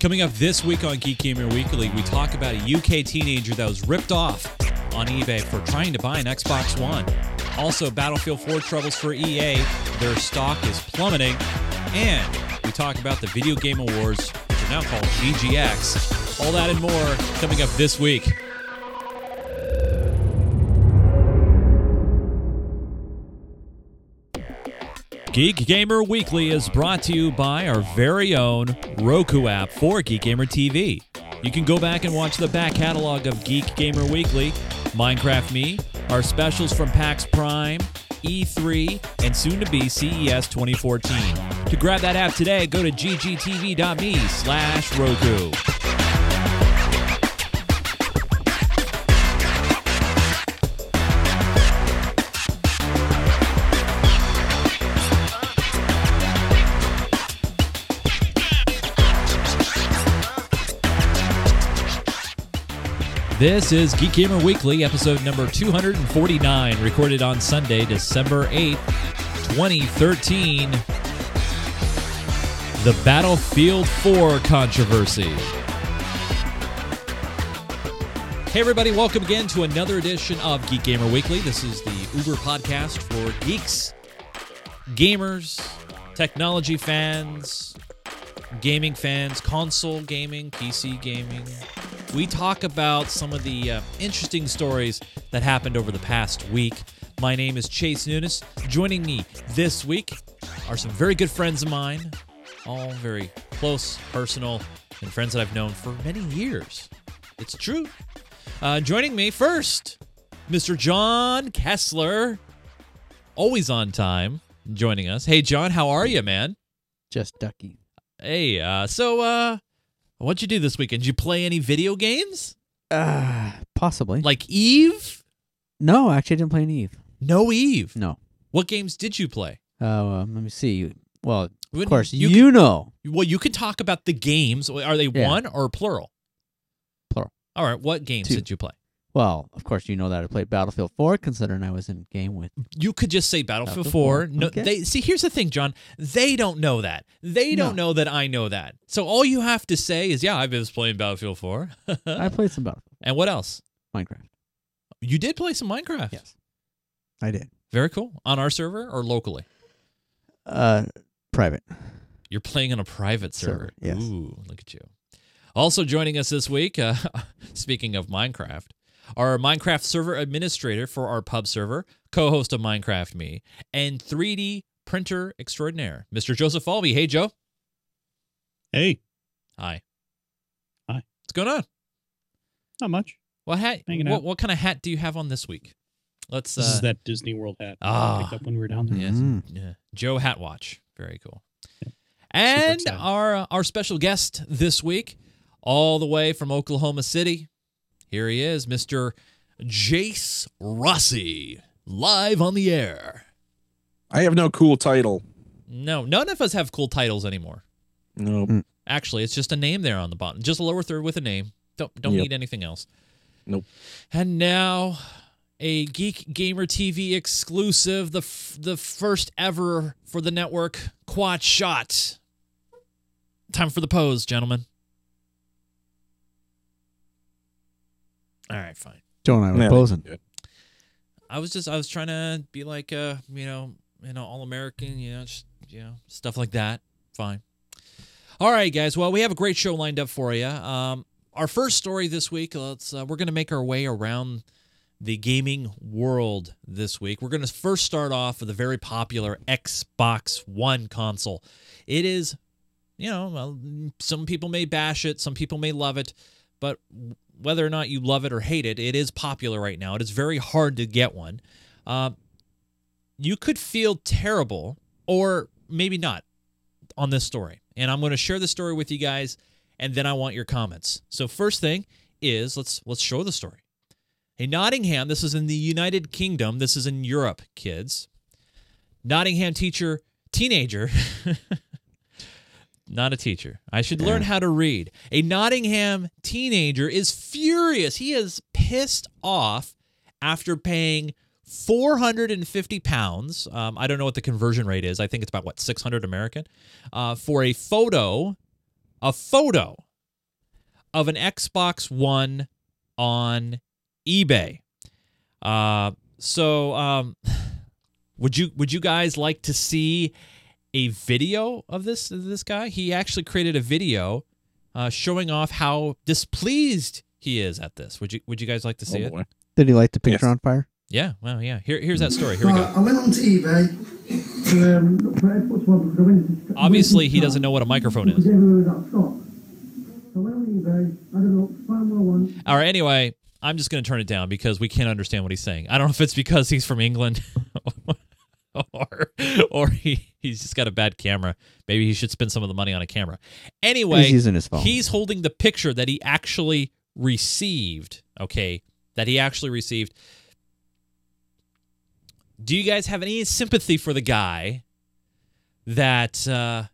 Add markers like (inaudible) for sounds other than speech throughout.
Coming up this week on Geek Gamer Weekly, we talk about a UK teenager that was ripped off on eBay for trying to buy an Xbox One. Also, Battlefield 4 troubles for EA. Their stock is plummeting. And we talk about the Video Game Awards, which are now called VGX. All that and more coming up this week. Geek Gamer Weekly is brought to you by our very own Roku app for Geek Gamer TV. You can go back and watch the back catalog of Geek Gamer Weekly, Minecraft Me, our specials from PAX Prime, E3, and soon to be CES 2014. To grab that app today, go to ggtv.me slash Roku. This is Geek Gamer Weekly, episode number 249, recorded on Sunday, December 8th, 2013. The Battlefield 4 controversy. Hey, everybody, welcome again to another edition of Geek Gamer Weekly. This is the Uber podcast for geeks, gamers, technology fans, gaming fans, console gaming, PC gaming. We talk about some of the uh, interesting stories that happened over the past week. My name is Chase Nunes. Joining me this week are some very good friends of mine, all very close, personal, and friends that I've known for many years. It's true. Uh, joining me first, Mr. John Kessler, always on time, joining us. Hey, John, how are you, man? Just ducky. Hey, uh, so uh, what'd you do this weekend? Did you play any video games? Uh, possibly. Like Eve? no, actually, I didn't play any Eve. No Eve. No. What games did you play? Uh, um, let me see. Well, of course, you you, know. Well, you can talk about the games. Are they Yeah. one or plural? Plural. All right. What games Two. did you play? Well, of course, you know that I played Battlefield 4, considering I was in game with. You could just say Battlefield Battlefield 4. 4, No, okay. they see. Here's the thing, John. They don't know that. They don't No. know that I know that. So all you have to say is, "Yeah, I was playing Battlefield 4." I (laughs) played some Battlefield, and what else? Minecraft. You did play some Minecraft. Yes, I did. Very cool. On our server or locally? Uh, private. You're playing on a private server. Server, yes. Ooh, look at you. Also joining us this week, uh, (laughs) speaking of Minecraft, our Minecraft server administrator for our pub server, co-host of Minecraft Me, and 3D printer extraordinaire, Mr. Joseph Albee. Hey, Joe. Hey, Hi. Hi. What's going on? not much. What hat? What, what kind of hat do you have on this week? Let's. This uh, is that Disney World hat ah. I picked up when we were down there. Yes. Mm. Yeah. Joe Hat Watch. Very cool. Yep. And our uh, our special guest this week, all the way from Oklahoma City. Here he is, Mr. Jace Rossi, live on the air. I have no cool title. No, none of us have cool titles anymore. No. Mm. Actually, it's just a name there on the bottom. Just a lower third with a name. Don't don't Yep. need anything else. Nope. And now a Geek Gamer TV exclusive, the f- the first ever for the network quad shot. Time for the pose, gentlemen. All right, fine. Joe and I were Yeah, posing. good. I was just I was trying to be like uh, you know, you know, all American, you know, just you know, stuff like that. Fine. All right, guys. Well, we have a great show lined up for you. Um, our first story this week. Let's uh, we're going to make our way around the gaming world this week. We're going to first start off with a very popular Xbox One console. It is, you know, well, some people may bash it, some people may love it, but whether or not you love it or hate it, it is popular right now. It is very hard to get one. Uh, you could feel terrible, or maybe not, on this story. And I'm going to share the story with you guys, and then I want your comments. So first thing is let's let's show the story. Hey, Nottingham. This is in the United Kingdom. This is in Europe, kids. Nottingham teacher, teenager. (laughs) Not a teacher. I should learn how to read. A Nottingham teenager is furious. He is pissed off after paying 450 pounds. Um, I don't know what the conversion rate is. I think it's about what 600 American uh, for a photo, a photo of an Xbox One on eBay. Uh, so um, (sighs) would you would you guys like to see a video of this of this guy? He actually created a video uh, showing off how displeased he is at this. Would you would you guys like to see Oh, it? Did he light the picture Yes. on fire? Yeah, well, yeah. Here, here's that story. Here we go. I went onto eBay. to, um, look for Xbox One because I went to- Obviously, he doesn't know what a microphone is. Because everywhere was out of stock. So I went on eBay, had a look, found what I want. All right. Anyway, I'm just going to turn it down because we can't understand what he's saying. I don't know if it's because he's from England (laughs) (laughs) or or he, he's just got a bad camera. Maybe he should spend some of the money on a camera. Anyway, He's using his phone. he's holding the picture that he actually received. Okay, that he actually received. Do you guys have any sympathy for the guy that uh,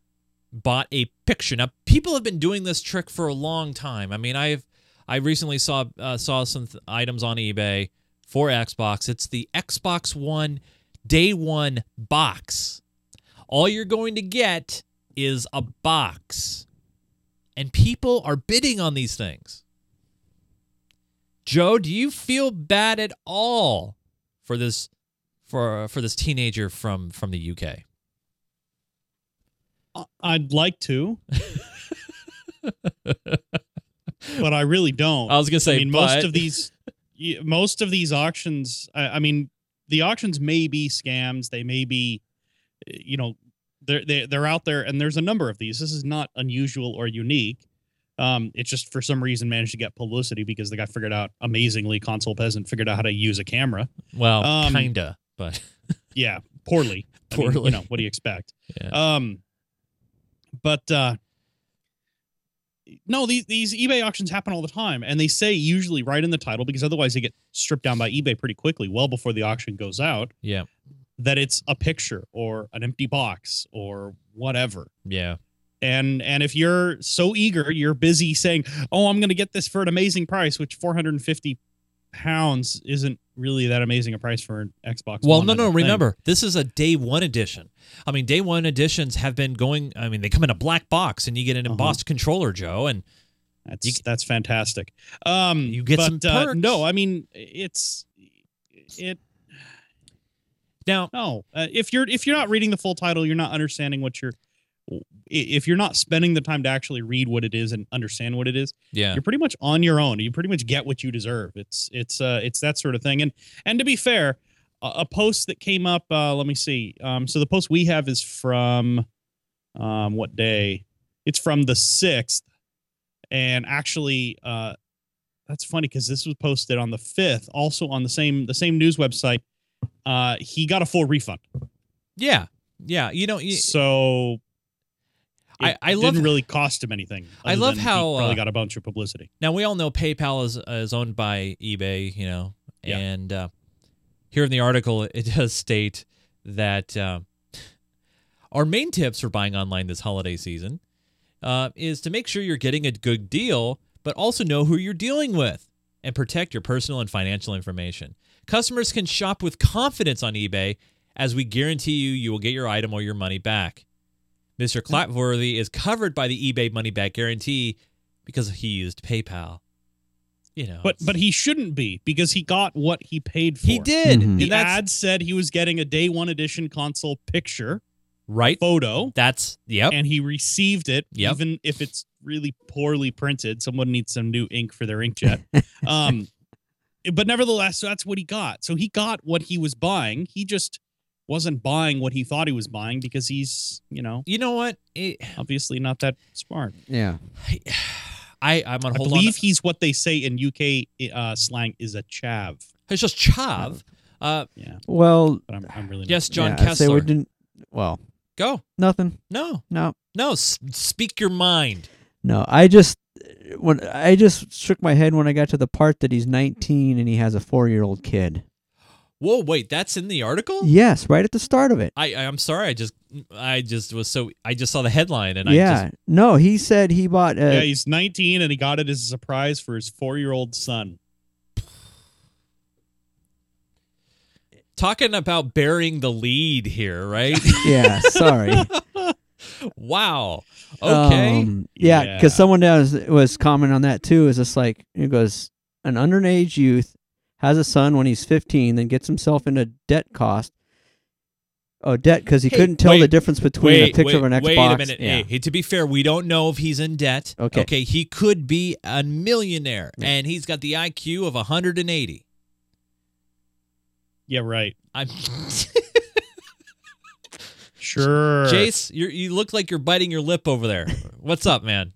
bought a picture? Now, people have been doing this trick for a long time. I mean, I've I recently saw uh, saw some th- items on eBay for Xbox. It's the Xbox One Day One box. All you're going to get is a box, and people are bidding on these things. Joe, do you feel bad at all for this for for this teenager from from the UK? I'd like to, (laughs) but I really don't. I was gonna say, I mean, but, most of these, most of these auctions. I, I mean, the auctions may be scams. They may be, uh, you know, they're they're they're out there, and there's a number of these. This is not unusual or unique. Um, it just for some reason managed to get publicity because the guy figured out amazingly. Console peasant figured out how to use a camera. well, um, kinda, but Yeah, poorly. I mean, Poorly. you know, what do you expect? (laughs) Yeah. Um, but uh, no, these these eBay auctions happen all the time, and they say usually right in the title because otherwise they get stripped down by eBay pretty quickly, well before the auction goes out. yeah, That it's a picture or an empty box or whatever. yeah, And and if you're so eager, you're busy saying, "Oh, I'm going to get this for an amazing price," which 450 pounds isn't really that amazing a price for an Xbox. Well, One, no, no. Remember, this is a day one edition. I mean, day one editions have been going. I mean, they come in a black box, and you get an Uh-huh. embossed controller, Joe. And That's You- that's fantastic. Um, You get but, some uh, no, I mean it's it. now, No, uh, if you're if you're not reading the full title, you're not understanding what you're. If you're not spending the time to actually read what it is and understand what it is, yeah, you're pretty much on your own. You pretty much get what you deserve. It's it's uh it's that sort of thing. And and to be fair, a, a post that came up. Uh, let me see. Um, so the post we have is from, um, what day? It's from the sixth, and actually, uh, that's funny because this was posted on the fifth, also on the same the same news website. Uh, he got a full refund. yeah, yeah. You know, you, So. I- it I love- didn't really cost him anything. I love how he probably uh, got a bunch of publicity. Now we all know PayPal is is owned by eBay, you know, Yeah. and uh, here in the article it does state that uh, our main tips for buying online this holiday season uh, is to make sure you're getting a good deal, but also know who you're dealing with and protect your personal and financial information. Customers can shop with confidence on eBay as we guarantee you you will get your item or your money back. Mr. Clapworthy is covered by the eBay money back guarantee because he used PayPal. You know, But but he shouldn't be because he got what he paid for. he did. Mhm. The ad said he was getting a day one edition console picture right. photo, That's yep. and he received it, Yep. even if it's really poorly printed. Someone needs some new ink for their inkjet. (laughs) um, but nevertheless, so that's what he got. So he got what he was buying. He just wasn't buying what he thought he was buying because he's, you know, You know what? It, obviously not that smart. Yeah. I I'm gonna I hold believe on. he's what they say in UK uh, slang is a chav. It's just chav. Uh, Yeah, Well, but I'm, I'm really not yes, John yeah, I'd say we Kessler. didn't. Well, Go. nothing. No, No, no. S- speak your mind. no. I just when I just shook my head when I got to the part that he's 19 and he has a four-year-old kid. Whoa, wait. That's in the article. Yes, right at the start of it. I I'm sorry. I just I just was so I just saw the headline and I yeah. just No, he said he bought. Uh, yeah, he's 19 and he got it as a surprise for his four year old son. talking about burying the lead here, right? (laughs) yeah. Sorry. (laughs) wow. Okay. Um, yeah, Yeah. because someone was was commenting on that too. Is just like it goes an underage youth has a son when he's 15, then gets himself into debt cost. Oh, debt because he Hey, couldn't tell the difference between a picture wait, of an Xbox. Wait a minute. Yeah. Hey, to be fair, we don't know if he's in debt. Okay. Okay. He could be a millionaire, Yeah. and he's got the IQ of 180. Yeah, right. I'm (laughs) Sure. Jace. You you look like you're biting your lip over there. What's up, man?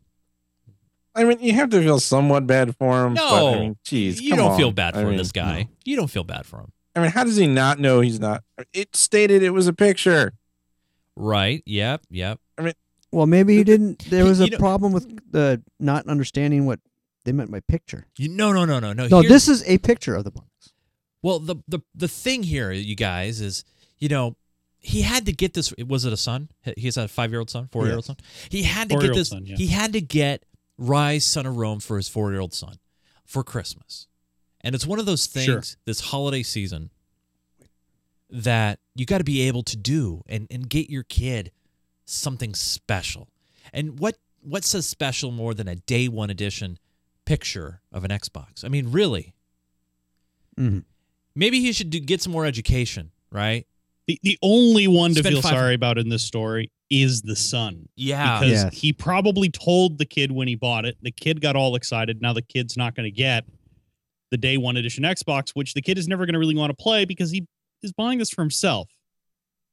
I mean, you have to feel somewhat bad for him. but, No. I mean, geez, you come don't on. feel bad I for mean, this guy. no. You don't feel bad for him, I mean, how does he not know he's not? It stated it was a picture. right? Yep. Yep. I mean, well, maybe he didn't. There was You a know- problem with the not understanding what they meant by picture. You, no, no, no, no, no. No, this is a picture of the box. Well, the the the thing here, you guys, is you know he had to get this. Was it a son? He has a five year old son, four year old Yes. son. He had to get Four-year-old this. son, yeah. He had to get Ryse, Son of Rome, for his four year old son for Christmas, and it's one of those things Sure. this holiday season that you got to be able to do and and get your kid something special. And what what says special more than a day one edition picture of an Xbox? I mean, really Mhm. maybe he should do, get some more education, right? The, the only one to Spend feel five- sorry about in this story is the son. Yeah. because Yes. he probably told the kid when he bought it. The kid got all excited. Now the kid's not going to get the day one edition Xbox, which the kid is never going to really want to play because he is buying this for himself.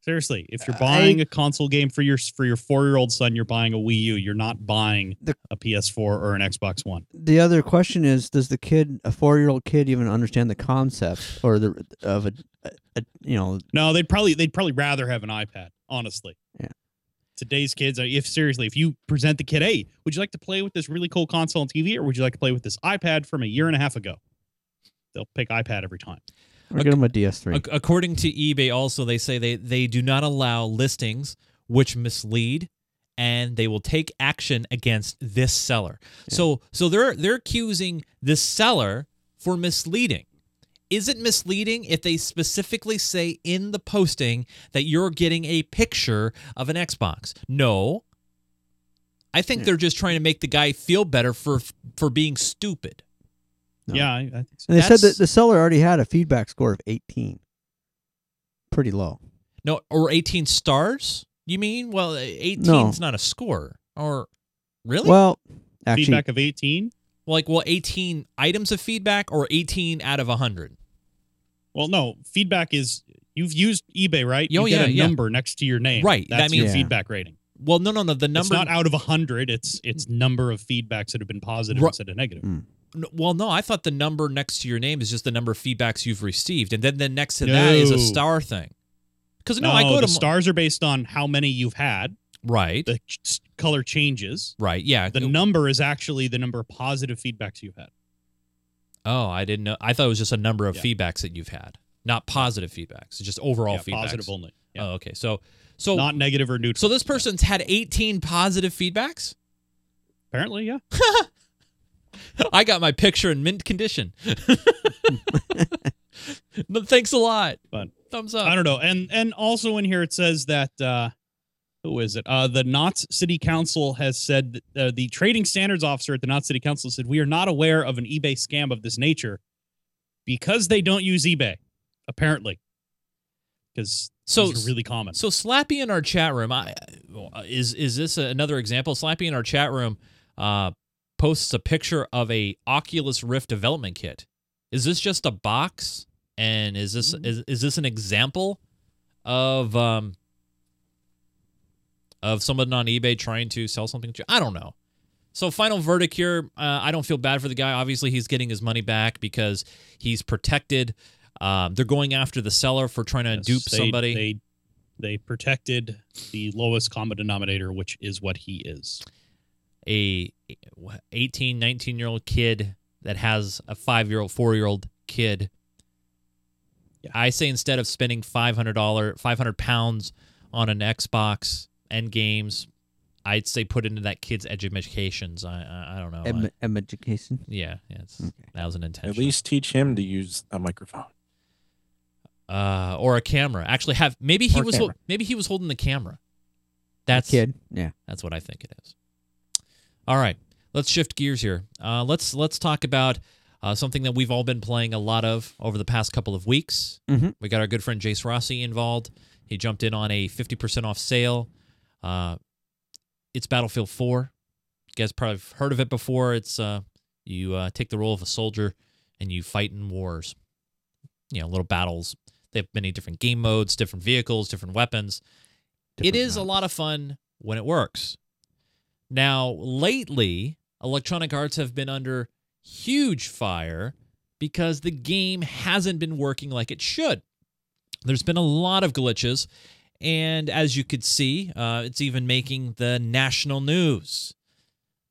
Seriously, if you're buying a console game for your for your four year old son, you're buying a Wii U. You're not buying The- a PS4 or an Xbox One. The other question is: Does the kid, a four-year-old kid, even understand the concept or the of a, a, a you know? No, they'd probably they'd probably rather have an iPad. Honestly, Yeah. Today's kids, uh, if seriously, if you present the kid, hey, would you like to play with this really cool console and TV, or would you like to play with this iPad from a year and a half ago? They'll pick iPad every time. Or get him a DS3. According to eBay, also they say they they do not allow listings which mislead, and they will take action against this seller. So so they're they're accusing this seller for misleading. Is it misleading if they specifically say in the posting that you're getting a picture of an Xbox? No. I think Yeah. they're just trying to make the guy feel better for for being stupid. No. Yeah, I, I think so. And they said that the seller already had a feedback score of 18. Pretty low. No, or 18 stars? You mean? Well, eighteen is not a score. Or really? Well, actually, feedback of 18. like, well, 18 items of feedback or 18 out of 100? Well, no, feedback is you've used eBay, right? Oh, you get a yeah. number next to your name. Right, That's that your means- Yeah. feedback rating. Well, no, no, no. The It's number. not out of 100. It's it's number of feedbacks that have been positive Ru- instead of negative. n- well, no, I thought the number next to your name is just the number of feedbacks you've received. And then the next to that is a star thing. Because, no, No, I go the to. stars are based on how many you've had. right. The ch- color changes. right. Yeah. The number is actually the number of positive feedbacks you've had. oh, I didn't know. I thought it was just a number of Yeah. feedbacks that you've had, not positive feedbacks. Just overall yeah, feedbacks. positive only. Yeah. Oh, okay. So, so, Not negative or neutral. so this person's had 18 positive feedbacks? apparently, yeah. (laughs) (laughs) I got my picture in mint condition. (laughs) no, thanks a lot. But Thumbs up. I don't know. And and also in here it says that uh who is it? Uh the Notts City Council has said that, uh, the trading standards officer at the Notts City Council said we are not aware of an eBay scam of this nature because they don't use eBay apparently. Because So- these are really common. So Slappy in our chat room, I, is is this another example? Slappy in our chat room uh, posts a picture of a Oculus Rift development kit. Is this just a box? And is this is, is this an example of um of someone on eBay trying to sell something to? I don't know. So final verdict here. Uh, I don't feel bad for the guy. Obviously, he's getting his money back because he's protected. Um, they're going after the seller for trying to Yes, dupe they- somebody. They they protected the lowest common denominator, which is what he is. A 18 19 year old kid that has a 5 year old 4 year old kid Yeah. i say instead of spending $500 500 pounds on an xbox and games i'd say put into that kid's educations i i, I don't know Em- I- education. yeah yeah, it's, Okay. that was an intention At least teach him to use a microphone. uh or a camera actually have maybe he Or was hol- maybe he was holding the camera That's kid. Yeah. That's what I think it is. All right, let's shift gears here. Uh, let's let's talk about uh, something that we've all been playing a lot of over the past couple of weeks. Mhm. We got our good friend Jace Rossi involved. He jumped in on a fifty percent off sale. Uh, it's Battlefield Four. You guys probably have heard of it before. It's uh, you uh, take the role of a soldier and you fight in wars. You know, little battles. They have many different game modes, different vehicles, different weapons it Different is a lot of fun when it works. Now, lately, Electronic Arts have been under huge fire because the game hasn't been working like it should. There's been a lot of glitches, and as you could see, uh, it's even making the national news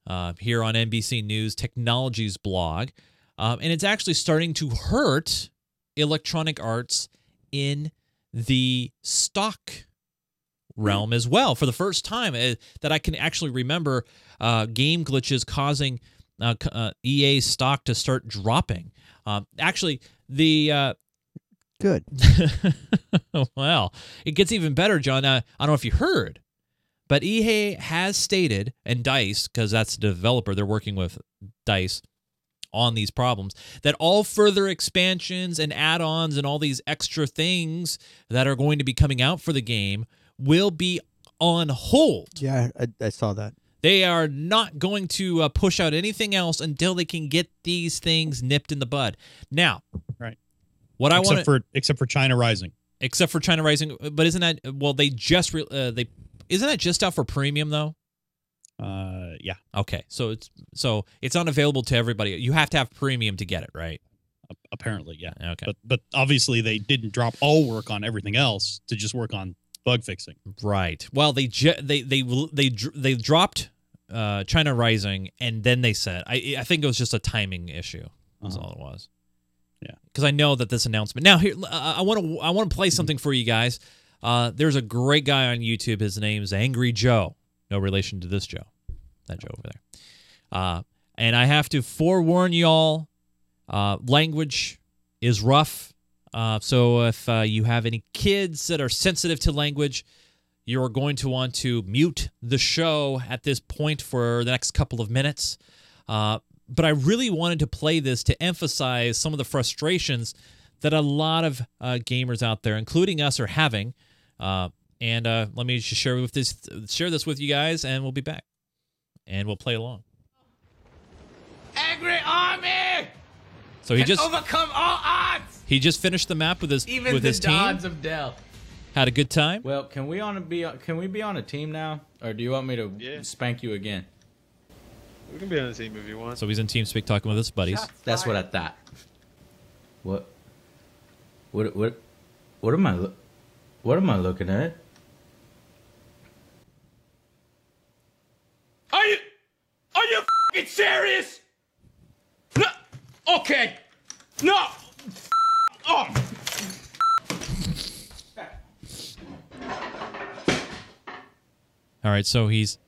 uh, here on NBC News Technologies blog. Um, and it's actually starting to hurt Electronic Arts in the stock realm as well. For the first time uh, that I can actually remember, uh, game glitches causing uh, uh, EA stock to start dropping. Um, actually, the uh, Good. (laughs) well, it gets even better, John. Uh, I don't know if you heard, but EA has stated, and Dice, because that's the developer, they're working with Dice on these problems, that all further expansions and add ons and all these extra things that are going to be coming out for the game will be on hold. Yeah, I, I saw that. They are not going to uh, push out anything else until they can get these things nipped in the bud. Now, Right. What I want for except for China Rising. except for China Rising. But isn't that well? They just re- uh, they isn't that just out for premium though? Uh, yeah, Okay, so it's so it's unavailable to everybody. You have to have premium to get it, right? apparently, yeah. Okay, But but obviously they didn't drop all work on everything else to just work on bug fixing. right. Well, they ju- they they they they dropped uh, China Rising, and then they said I I think it was just a timing issue. That's Uh-huh. all it was. Yeah. because I know that this announcement. Now here, I want to I want to play something for you guys. Uh, there's a great guy on YouTube. His name's Angry Joe. No relation to this Joe, that Joe over there. Uh, and I have to forewarn y'all, uh, language is rough. Uh, so if uh, you have any kids that are sensitive to language, you're going to want to mute the show at this point for the next couple of minutes. Uh, but I really wanted to play this to emphasize some of the frustrations that a lot of uh, gamers out there, including us, are having. Uh, and uh, let me just share with this share this with you guys, and we'll be back, and we'll play along. Angry army! So he just overcome all odds! he just finished the map with his Even with the his team. gods of death. Had a good time. Well, can we on a be can we be on a team now, or do you want me to Yeah. spank you again? We can be on the team if you want. So he's in TeamSpeak talking with his buddies. That's what I thought. What? What? What? What am I? Lo- what am I looking at? Are you. Are you fucking serious? Okay. No. Oh. All right, so he's.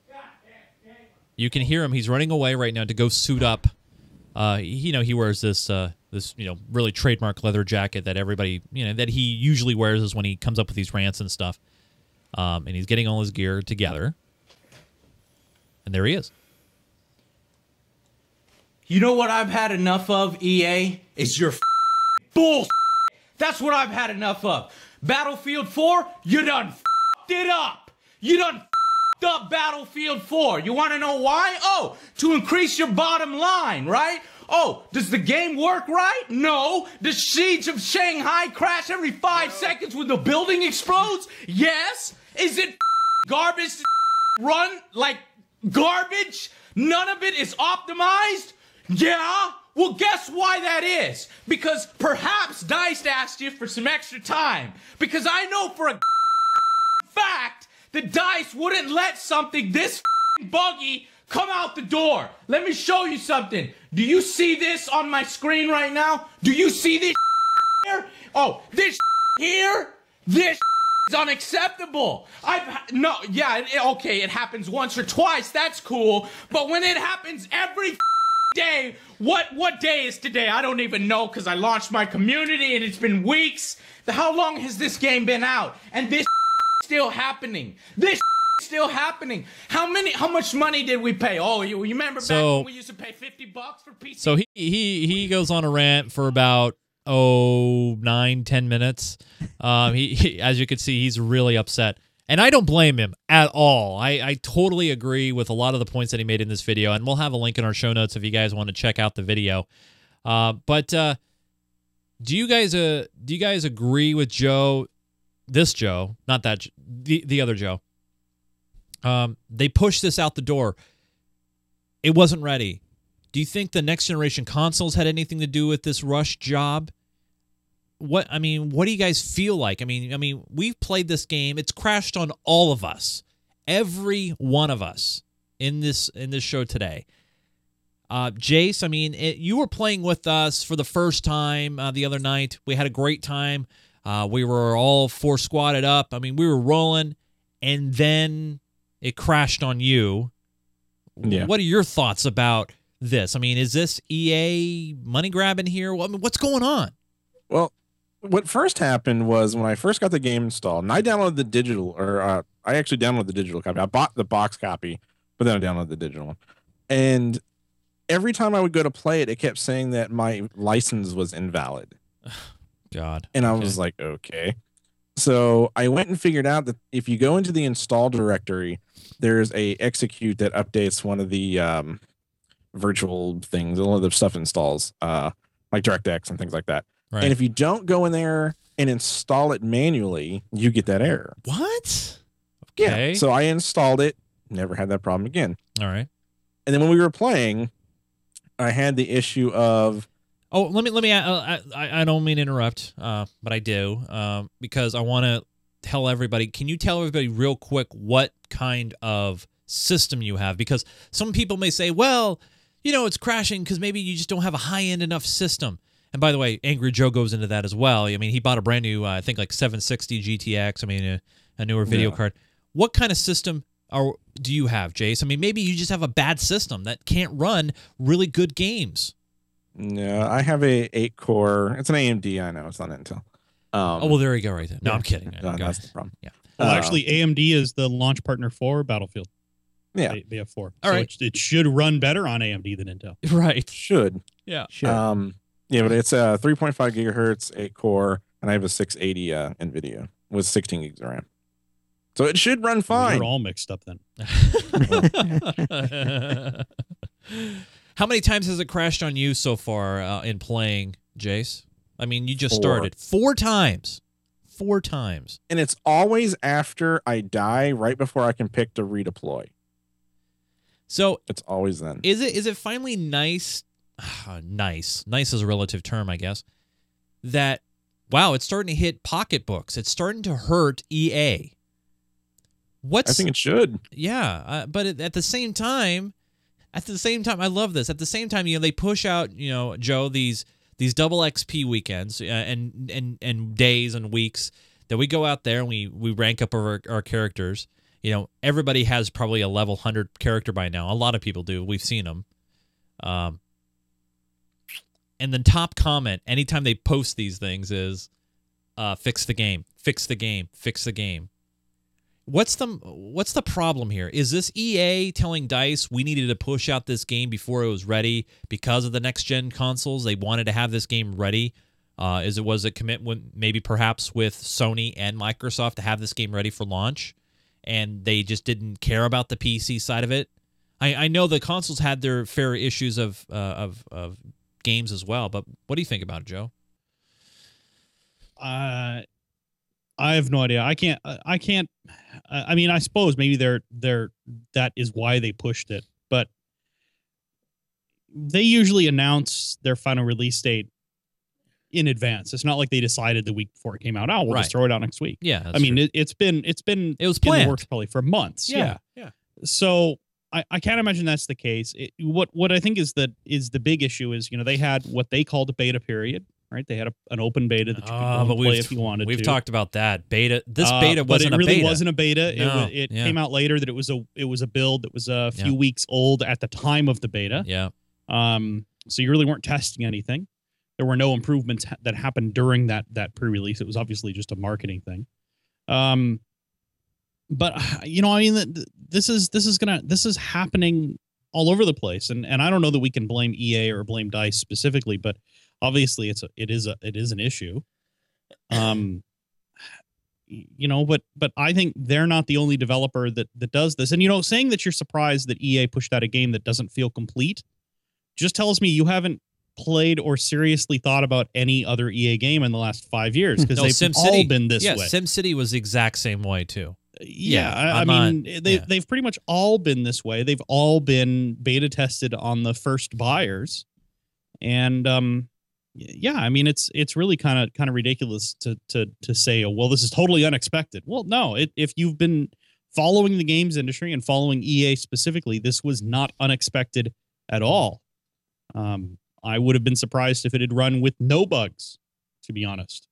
You can hear him. He's running away right now to go suit up. Uh, you know, he wears this uh, this you know really trademark leather jacket that everybody you know that he usually wears is when he comes up with these rants and stuff. Um, and he's getting all his gear together. And there he is. You know what I've had enough of, EA? Is your bull. That's what I've had enough of. Battlefield 4, you done fed it up. You done fed up Battlefield 4. You want to know why? Oh, to increase your bottom line, right? Oh, does the game work right? No. Does Siege of Shanghai crash every five seconds when the building explodes? Yes. Is it garbage to run like garbage? None of it is optimized? Yeah? Well, guess why that is? Because perhaps Dice asked you for some extra time. Because I know for a (laughs) fact that Dice wouldn't let something this (laughs) buggy come out the door. Let me show you something. Do you see this on my screen right now? Do you see this (laughs) here? Oh, this here? This is unacceptable. I've no, yeah, it- okay, it happens once or twice. That's cool. But when it happens every day, what what day is today? I don't even know because I launched my community and it's been weeks. How long has this game been out? And this (laughs) still happening. This (laughs) still happening? How many? How much money did we pay? Oh, you, you remember back So- when we used to pay fifty bucks for PC? So he he he goes on a rant for about oh nine ten minutes. Um, he, he as you can see, he's really upset, and I don't blame him at all. I I totally agree with a lot of the points that he made in this video, and we'll have a link in our show notes if you guys want to check out the video. Uh, but uh, do you guys uh do you guys agree with Joe? This Joe, not that the the other Joe. Um, they pushed this out the door. It wasn't ready. Do you think the next generation consoles had anything to do with this rush job? What I mean, what do you guys feel like? I mean, I mean, we've played this game. It's crashed on all of us. Every one of us in this in this show today. Uh, Jace, I mean, it, you were playing with us for the first time uh, the other night. We had a great time. Uh, we were all four squatted up. I mean, we were rolling, and then it crashed on you. Yeah. What are your thoughts about this? I mean, is this EA money grabbing here? Well, I mean, what's going on? Well, what first happened was when I first got the game installed, and I downloaded the digital, or uh, I actually downloaded the digital copy. I bought the box copy, but then I downloaded the digital one. And every time I would go to play it, it kept saying that my license was invalid. (sighs) God. And I Okay. was like, okay. So I went and figured out that if you go into the install directory, there's a execute that updates one of the um, virtual things, all of the stuff installs, uh, like DirectX and things like that. Right. And if you don't go in there and install it manually, you get that error. what? Yeah. Okay. So I installed it, never had that problem again. All right. And then when we were playing, I had the issue of Oh, let me let me. Uh, I I don't mean to interrupt, uh, but I do um, because I want to tell everybody. Can you tell everybody real quick what kind of system you have? Because some people may say, well, you know, it's crashing because maybe you just don't have a high end enough system. And by the way, Angry Joe goes into that as well. I mean, he bought a brand new, uh, I think, like 760 GTX. I mean, a, a newer video Yeah. card. What kind of system are do you have, Jace? I mean, maybe you just have a bad system that can't run really good games. no, I have a eight core. It's an AMD. I know it's not Intel. Um, Oh well, there you go, right there. No, yeah, I'm kidding. no, that's ahead. the problem. Yeah. Well, Uh, actually, AMD is the launch partner for Battlefield. Yeah. They, they have four. All so right. it, it should run better on AMD than Intel. Right. should. Yeah. Sure. Um, yeah, but it's a 3.5 gigahertz, eight core, and I have a 680 uh, NVIDIA with 16 gigs of RAM. So it should run fine. You're all mixed up then. (laughs) (laughs) How many times has it crashed on you so far uh, in playing, Jace? I mean, you just Four. started four times. Four times. and it's always after I die, right before I can pick to redeploy. So It's always then. is it is it finally nice? (sighs) nice. Nice is a relative term, I guess. That wow, it's starting to hit pocketbooks. It's starting to hurt EA. What's I think it should. Yeah, uh, but at, at the same time, at the same time, I love this. At the same time, you know, they push out, you know, Joe these these double XP weekends uh, and and and days and weeks that we go out there and we we rank up our our characters. You know, everybody has probably a level hundred character by now. A lot of people do. We've seen them. Um, and the top comment anytime they post these things is, uh, "Fix the game, fix the game, fix the game." What's the what's the problem here? Is this EA telling Dice we needed to push out this game before it was ready because of the next gen consoles? They wanted to have this game ready. Uh, is it was a commitment maybe perhaps with Sony and Microsoft to have this game ready for launch, and they just didn't care about the PC side of it? I, I know the consoles had their fair issues of uh, of of games as well, but what do you think about it, Joe? Uh, I have no idea. I can't. I I can't. I I mean, I suppose maybe they're they're that is why they pushed it, but they usually announce their final release date in advance. It's not like they decided the week before it came out. Oh, we'll Right. just throw it out next week. Yeah, I mean, true. it, it's been it's been it was planned. works probably for months. Yeah. yeah. So I, I can't imagine that's the case. It, what what I think is that is the big issue is you know they had what they called a beta period, right? They had a, an open beta that you could go Ah, play if you wanted we've to. talked about that beta. This Uh, beta wasn't it really a beta. wasn't a beta. it No, wa- it yeah. came out later that it was a it was a build that was a few Yeah. weeks old at the time of the beta. Yeah. Um, so you really weren't testing anything. There were no improvements ha- that happened during that that pre-release. It was obviously just a marketing thing. Um, but you know, I mean, th- th- this is this is gonna this is happening all over the place, and and I don't know that we can blame EA or blame Dice specifically, but obviously it's a, it is a it is an issue. Um, you know, but but I think they're not the only developer that that does this, and you know, saying that you're surprised that EA pushed out a game that doesn't feel complete just tells me you haven't played or seriously thought about any other EA game in the last five years because No, they've all been this yeah, way. SimCity was the exact same way too. Yeah, Yeah, I, I mean, not- they yeah. they've pretty much all been this way. They've all been beta tested on the first buyers, and um, yeah, I mean, it's it's really kind of kind of ridiculous to to to say, oh, well, this is totally unexpected. Well, no, it, if you've been following the games industry and following EA specifically, this was not unexpected at all. Um, I would have been surprised if it had run with no bugs, to be honest.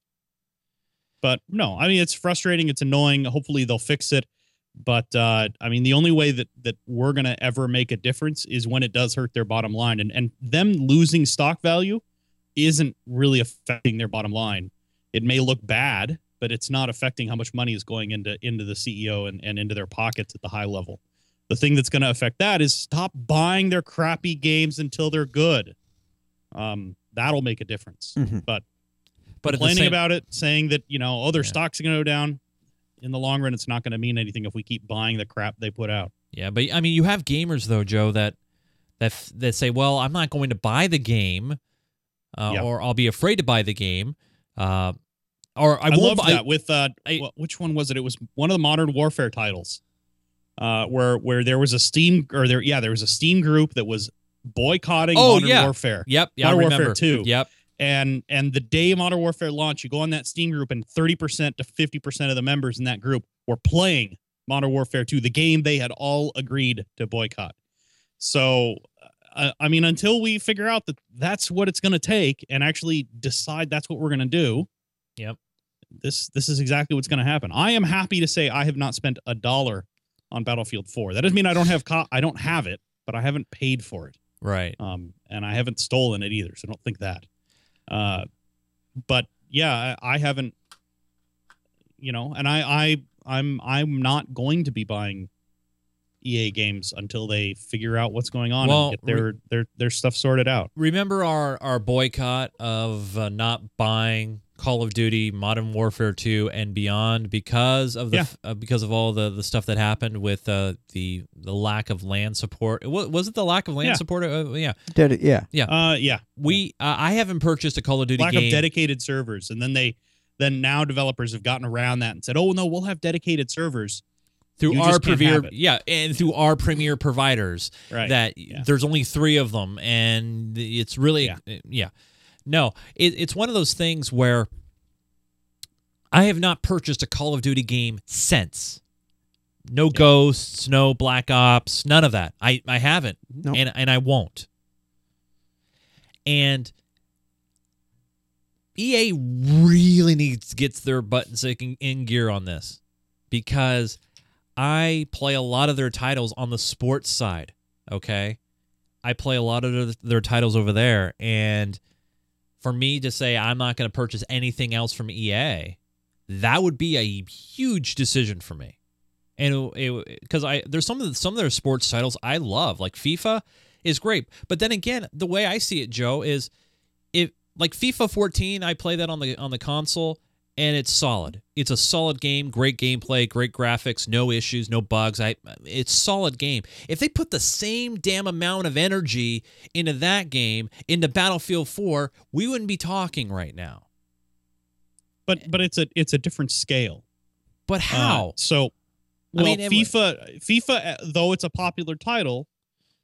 But no, I mean it's frustrating. It's annoying. Hopefully they'll fix it. But uh, I mean, the only way that that we're gonna ever make a difference is when it does hurt their bottom line, and and them losing stock value isn't really affecting their bottom line. It may look bad, but it's not affecting how much money is going into into the CEO and, and into their pockets at the high level. The thing that's going to affect that is stop buying their crappy games until they're good. Um, that'll make a difference. Mhm. But But complaining same- about it, saying that you know, other Yeah. stocks are going to go down. In the long run, it's not going to mean anything if we keep buying the crap they put out. Yeah, but I mean, you have gamers though, Joe, that that that say, "Well, I'm not going to buy the game, uh, Yeah. or I'll be afraid to buy the game, uh, or I, I, love buy." that with uh, I- which one was it? It was one of the Modern Warfare titles, uh, where where there was a Steam or there yeah there was a Steam group that was boycotting Oh, Modern yeah. Warfare. Yep, yeah, Modern Warfare. 2. Yep, and and the day Modern Warfare launched, you go on that Steam group, and thirty percent to fifty percent of the members in that group were playing Modern Warfare Two, the game they had all agreed to boycott. So, uh, I mean, until we figure out that that's what it's going to take, and actually decide that's what we're going to do, Yep. this this is exactly what's going to happen. I am happy to say I have not spent a dollar on Battlefield Four. That doesn't mean I don't have co- I don't have it, but I haven't paid for it right. um, and I haven't stolen it either, so don't think that. Uh, but yeah, I, I haven't, you know, and I, I, I'm, I'm not going to be buying EA games until they figure out what's going on Well, and get their their their stuff sorted out. Remember our our boycott of uh, not buying Call of Duty Modern Warfare 2 and beyond because of the Yeah. f- uh, because of all the the stuff that happened with uh, the the lack of LAN support. Was, was it the lack of LAN Yeah. support? Uh, yeah. Did it? Yeah. Uh, yeah, We uh, I haven't purchased a Call of Duty lack game. of dedicated servers, and then they, then now developers have gotten around that and said, oh no, we'll have dedicated servers. through You our premier yeah and through our premier providers Right. that Yeah. there's only three of them and it's really yeah, no it, it's one of those things where i have not purchased a call of duty game since no ghosts no black ops none of that i i haven't Nope. and and i won't and EA really needs to get their buttons in, in gear on this because I play a lot of their titles on the sports side. Okay. I play a lot of their, their titles over there. And for me to say I'm not going to purchase anything else from EA, that would be a huge decision for me. And because I there's some of the, some of their sports titles I love, like FIFA is great. But then again, the way I see it, Joe, is if like FIFA 14, I play that on the on the console and it's solid. It's a solid game, great gameplay, great graphics, no issues, no bugs. I it's solid game. If they put the same damn amount of energy into that game into Battlefield 4, we wouldn't be talking right now. But but it's a it's a different scale. But Uh, how? so, I well, mean, it- FIFA, FIFA, uh, though it's a popular title,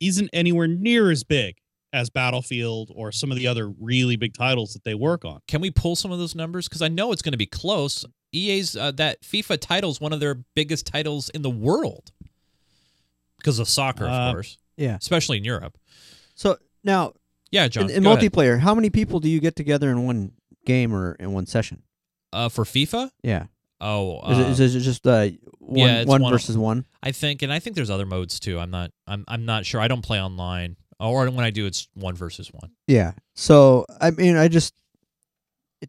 isn't anywhere near as big as Battlefield or some of the other really big titles that they work on. Can we pull some of those numbers? Because I know it's going to be close. EA's uh, that FIFA title is one of their biggest titles in the world because of soccer, of Uh, course, Yeah. especially in Europe. So now Yeah, John. in, in go ahead. multiplayer, how many people do you get together in one game or in one session? uh, for FIFA. Yeah. Oh, Is, uh, it, is it just uh, one, yeah, one one- versus one? I think, and I think there's other modes too. I'm not. I'm. I'm not sure. I don't play online, or when I do, it's one versus one. Yeah. So I mean, I just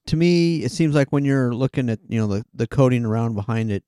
to me, it seems like when you're looking at you know the the coding around behind it,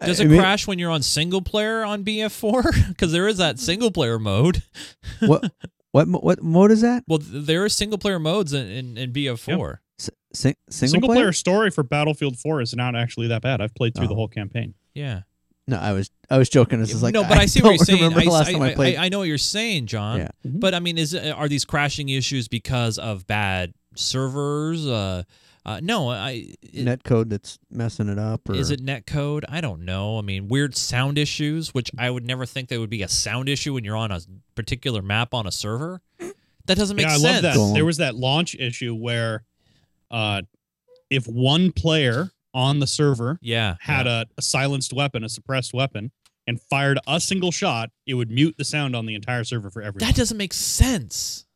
Does I it mean, crash when you're on single player on BF4? Because (laughs) there is that single player mode. (laughs) What what what mode is that? Well, th- there are single player modes in, in, in BF4. S- sing, single, Single player? player story for Battlefield 4 is not actually that bad. I've played through the Oh. whole campaign. Yeah. No, I was I was joking. This is like no, but (laughs) I, see what you're saying. I, I- I I- I know what you're saying, John. Yeah. Mhm. But I mean, is are these crashing issues because of bad servers? Uh, uh, no, I. It, net code that's messing it up, or Is it net code? I don't know. I mean, weird sound issues, which I would never think that would be a sound issue when you're on a particular map on a server. That doesn't make yeah, I love that. There was that launch issue where uh, if one player on the server Yeah, had yeah. a, a silenced weapon, a suppressed weapon, and fired a single shot, it would mute the sound on the entire server for everyone. that doesn't make sense.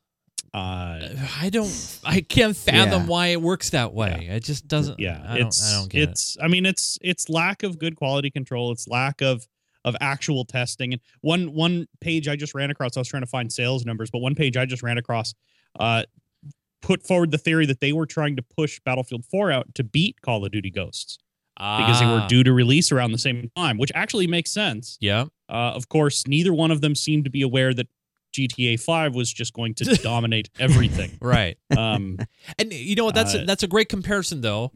uh, I don't. I can't fathom Yeah. why it works that way. It just doesn't. yeah, I don't. it's I don't get it. it's. I mean, it's it's lack of good quality control. It's lack of of actual testing. And one one page I just ran across, I was trying to find sales numbers, but one page I just ran across uh, put forward the theory that they were trying to push Battlefield 4 out to beat Call of Duty Ghosts because they were Ah, due to release around the same time, which actually makes sense. Yeah. Uh, of course, neither one of them seemed to be aware that GTA 5 was just going to (laughs) dominate everything. Right. Um, (laughs) And you know what? That's a, Uh, that's a great comparison, though.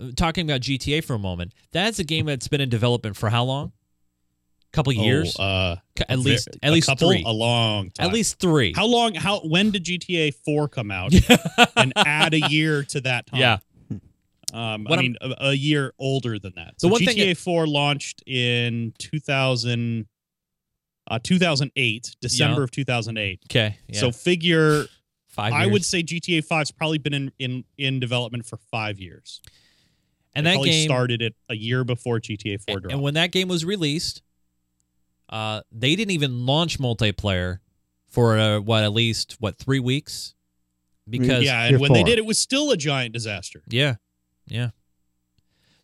Uh, Talking about GTA for a moment, that's a game that's been in development for how long? Couple years, Oh, uh, at least at a least couple, three, a long time. at least three. How long? How when did GTA 4 come out? (laughs) and add a year to that time. yeah. Um, I mean, a, a year older than that. The So one GTA thing- 4 launched in 2000, uh, 2008, December Yeah. of 2008. Okay. Yeah. So figure, five. I would say GTA 5's probably been in, in, in development for five years. and They that probably game started it a year before GTA 4 dropped. And when that game was released, uh, they didn't even launch multiplayer for uh, what at least what three weeks because yeah, Year and when they did, it was still a giant disaster. yeah, yeah.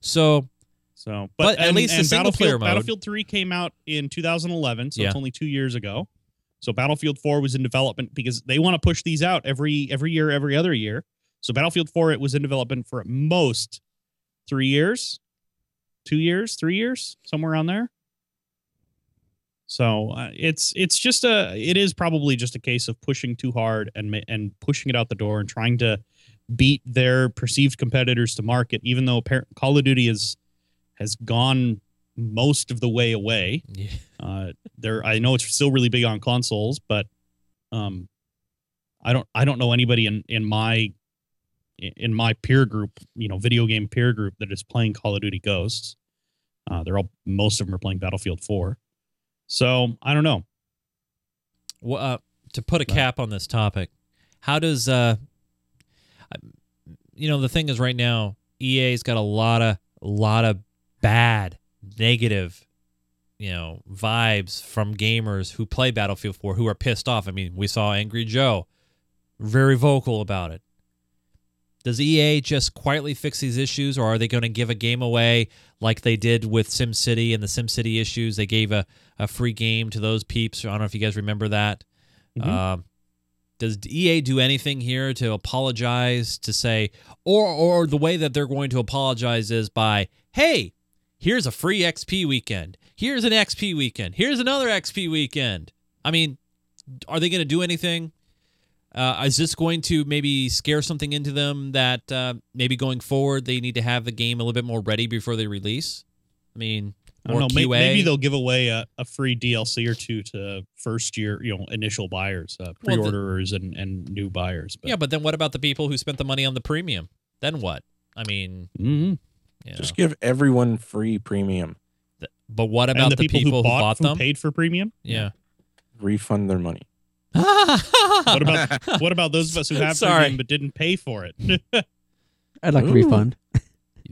So So, But at and- least the single player Battlefield, mode- Battlefield 3 came out in 2011, so Yeah. it's only two years ago. So Battlefield 4 was in development because they want to push these out every every year, every other year. So Battlefield 4 it was in development for at most three years, two years, three years, somewhere around there. So uh, it's it's just a it is probably just a case of pushing too hard and and pushing it out the door and trying to beat their perceived competitors to market, even though Call of Duty is has gone most of the way away. yeah, (laughs) Uh, there, I know it's still really big on consoles, but um, I don't, I don't know anybody in in my in my peer group, you know, video game peer group that is playing Call of Duty Ghosts. Uh, they're all, most of them are playing Battlefield Four. So I don't know. well, uh, to put a cap on this topic, how does uh, you know the thing is right now EA's got a lot of a lot of bad negative you know vibes from gamers who play Battlefield 4 who are pissed off. I mean, we saw Angry Joe very vocal about it. Does EA just quietly fix these issues, or are they going to give a game away like they did with SimCity and the SimCity issues? They gave a, a free game to those peeps. I don't know if you guys remember that. Mhm. Um, does EA do anything here to apologize to say, or or the way that they're going to apologize is by, hey, here's a free XP weekend. Here's an XP weekend. Here's another XP weekend. I mean, are they going to do anything? Uh, is this going to maybe scare something into them that uh, maybe going forward they need to have the game a little bit more ready before they release? I mean, I don't know. may- QA. Maybe they'll give away a, a free DLC or two to first year, you know, initial buyers, uh, Well, the- pre-orderers, and and new buyers. But, yeah, but then what about the people who spent the money on the premium? Then what? I mean, Mhm. you know, Just give everyone free premium. th- but what about the, the people, who bought, who them? paid for premium. yeah. Refund their money. What about (laughs) what about those of us who have Sorry. premium but didn't pay for it? (laughs) I'd like a refund. (laughs)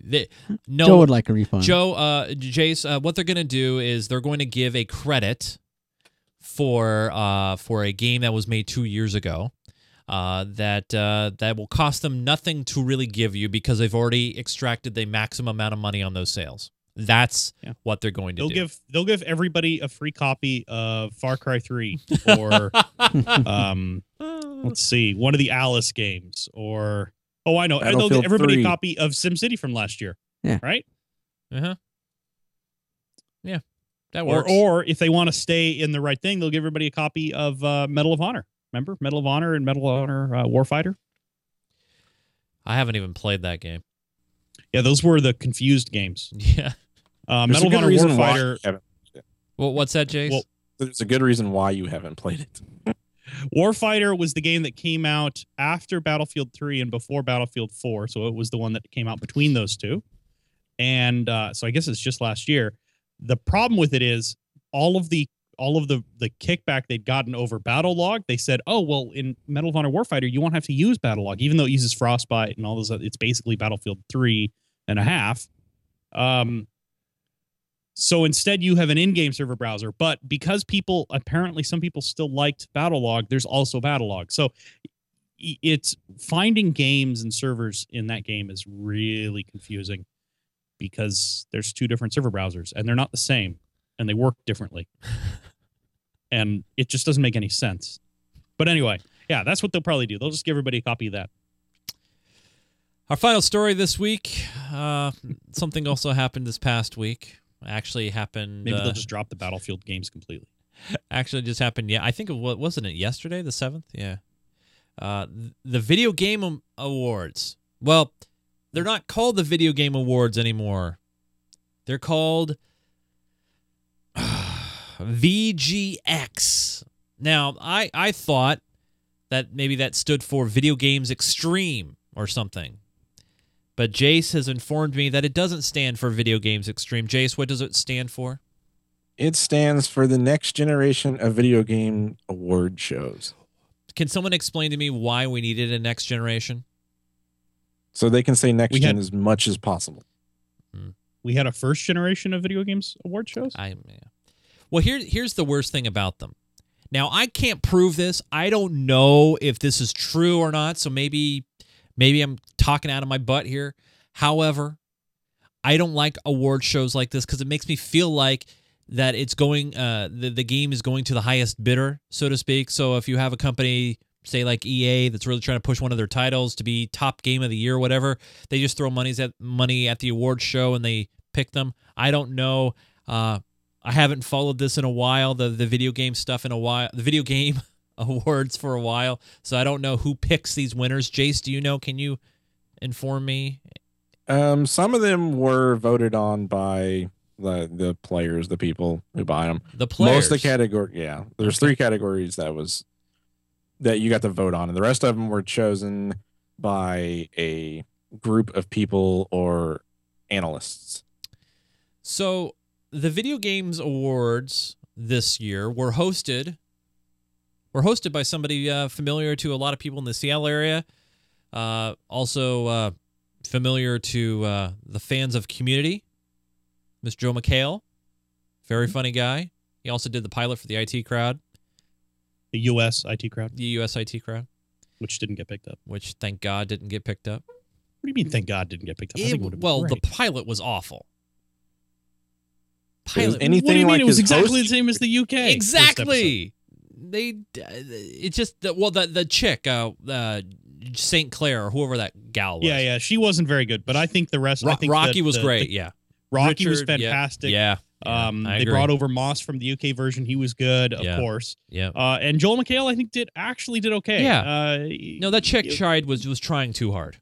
They- no, Joe would like a refund. Joe, uh, Jace, uh, what they're going to do is they're going to give a credit for uh, for a game that was made two years ago. Uh, that uh, that will cost them nothing to really give you because they've already extracted the maximum amount of money on those sales. That's Yeah. what they're going to they'll do. give they'll give everybody a free copy of Far Cry Three (laughs) or um, (laughs) let's see, one of the Alice games or oh I know, and they'll give everybody 3. a copy of SimCity from last year. Yeah. right. uh-huh. Yeah. That Or, works. or if they want to stay in the right thing, they'll give everybody a copy of uh, Medal of Honor. Remember Medal of Honor and Medal of Honor uh, Warfighter? I haven't even played that game. Yeah, those were the confused games. (laughs) Yeah. Uh, There's Medal a of good Honor reason why Warfighter. Well, what's that, Jace? Well, There's a good reason why you haven't played it. (laughs) Warfighter was the game that came out after Battlefield 3 and before Battlefield 4. So it was the one that came out between those two. And uh, so I guess it's just last year. The problem with it is all of the all of the the kickback they'd gotten over Battlelog they said oh well in medal of honor warfighter you won't have to use Battlelog even though it uses frostbite and all those other- it's basically battlefield three and a half um so instead you have an in-game server browser but because people apparently some people still liked Battlelog there's also Battlelog so it's finding games and servers in that game is really confusing because there's two different server browsers and they're not the same and they work differently (laughs) and it just doesn't make any sense but anyway yeah that's what they'll probably do they'll just give everybody a copy of that Our final story this week. Uh, something also happened this past week. Actually happened. maybe uh, they'll just drop the battlefield games completely actually just happened. Yeah, I think it wa- wasn't it yesterday, the seventh. Yeah. Uh, th- the video game awards. Well, they're not called the video game awards anymore. They're called (sighs) VGX. Now, I I thought that maybe that stood for Video Games Extreme or something. But Jace has informed me that it doesn't stand for Video Games Extreme. Jace, what does it stand for? It stands for the next generation of video game award shows. Can someone explain to me why we needed a next generation? So they can say next We gen had- as much as possible. Hmm. we had a first generation of video games award shows I yeah. Well, here here's the worst thing about them. Now, I can't prove this. I don't know if this is true or not, so maybe maybe I'm talking out of my butt here. However, I don't like award shows like this cuz it makes me feel like that it's going uh the, the game is going to the highest bidder, so to speak. So if you have a company say like EA that's really trying to push one of their titles to be top game of the year or whatever, they just throw money's at money at the award show and they pick them. I don't know uh I haven't followed this in a while, the the video game stuff in a while, the video game (laughs) (laughs) awards for a while. So I don't know who picks these winners. Jace, do you know? Can you inform me? Um, some of them were voted on by the the players, the people who buy them. The players. Most of the category, yeah. There's three categories that was that you got to vote on, and the rest of them were chosen by a group of people or analysts. So the video games awards this year were hosted were hosted by somebody uh, familiar to a lot of people in the Seattle area. Uh, also uh, familiar to uh, the fans of Community, Miss Joe McHale, very funny guy. He also did the pilot for the IT crowd, the us it crowd the US IT crowd, which didn't get picked up which thank God didn't get picked up. what do you mean thank god didn't get picked up I think it It- would've been well, the pilot was awful. It was Pilot, anything what do you mean like it was exactly host- the same as the uk exactly. They, it's just well the the chick, uh, uh, Saint Clair or whoever that gal was. yeah yeah she wasn't very good but i think the rest Ro- I think Rocky the- was the- great. the- yeah, rocky was Richard, yeah, fantastic Yeah, yeah, um they brought over moss from the uk version he was good of Yeah. course yeah. uh and joel mchale i think did actually did okay Yeah. uh No, that chick tried was was trying too hard.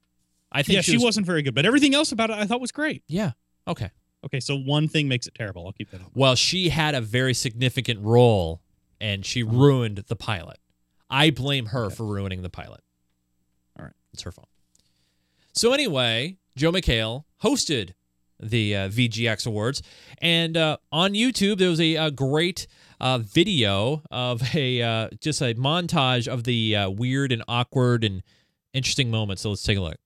I think yeah she, was, wasn't very good but everything else about it i thought was great Yeah. Okay. okay so one thing makes it terrible i'll keep that in Well, she had a very significant role, and she ruined the pilot. I blame her Uh-huh. Okay. for ruining the pilot. All right. it's her fault. So anyway, Joe McHale hosted the uh, VGX Awards, and uh, on YouTube there was a, a great uh, video of a uh, just a montage of the uh, weird and awkward and interesting moments. So let's take a look.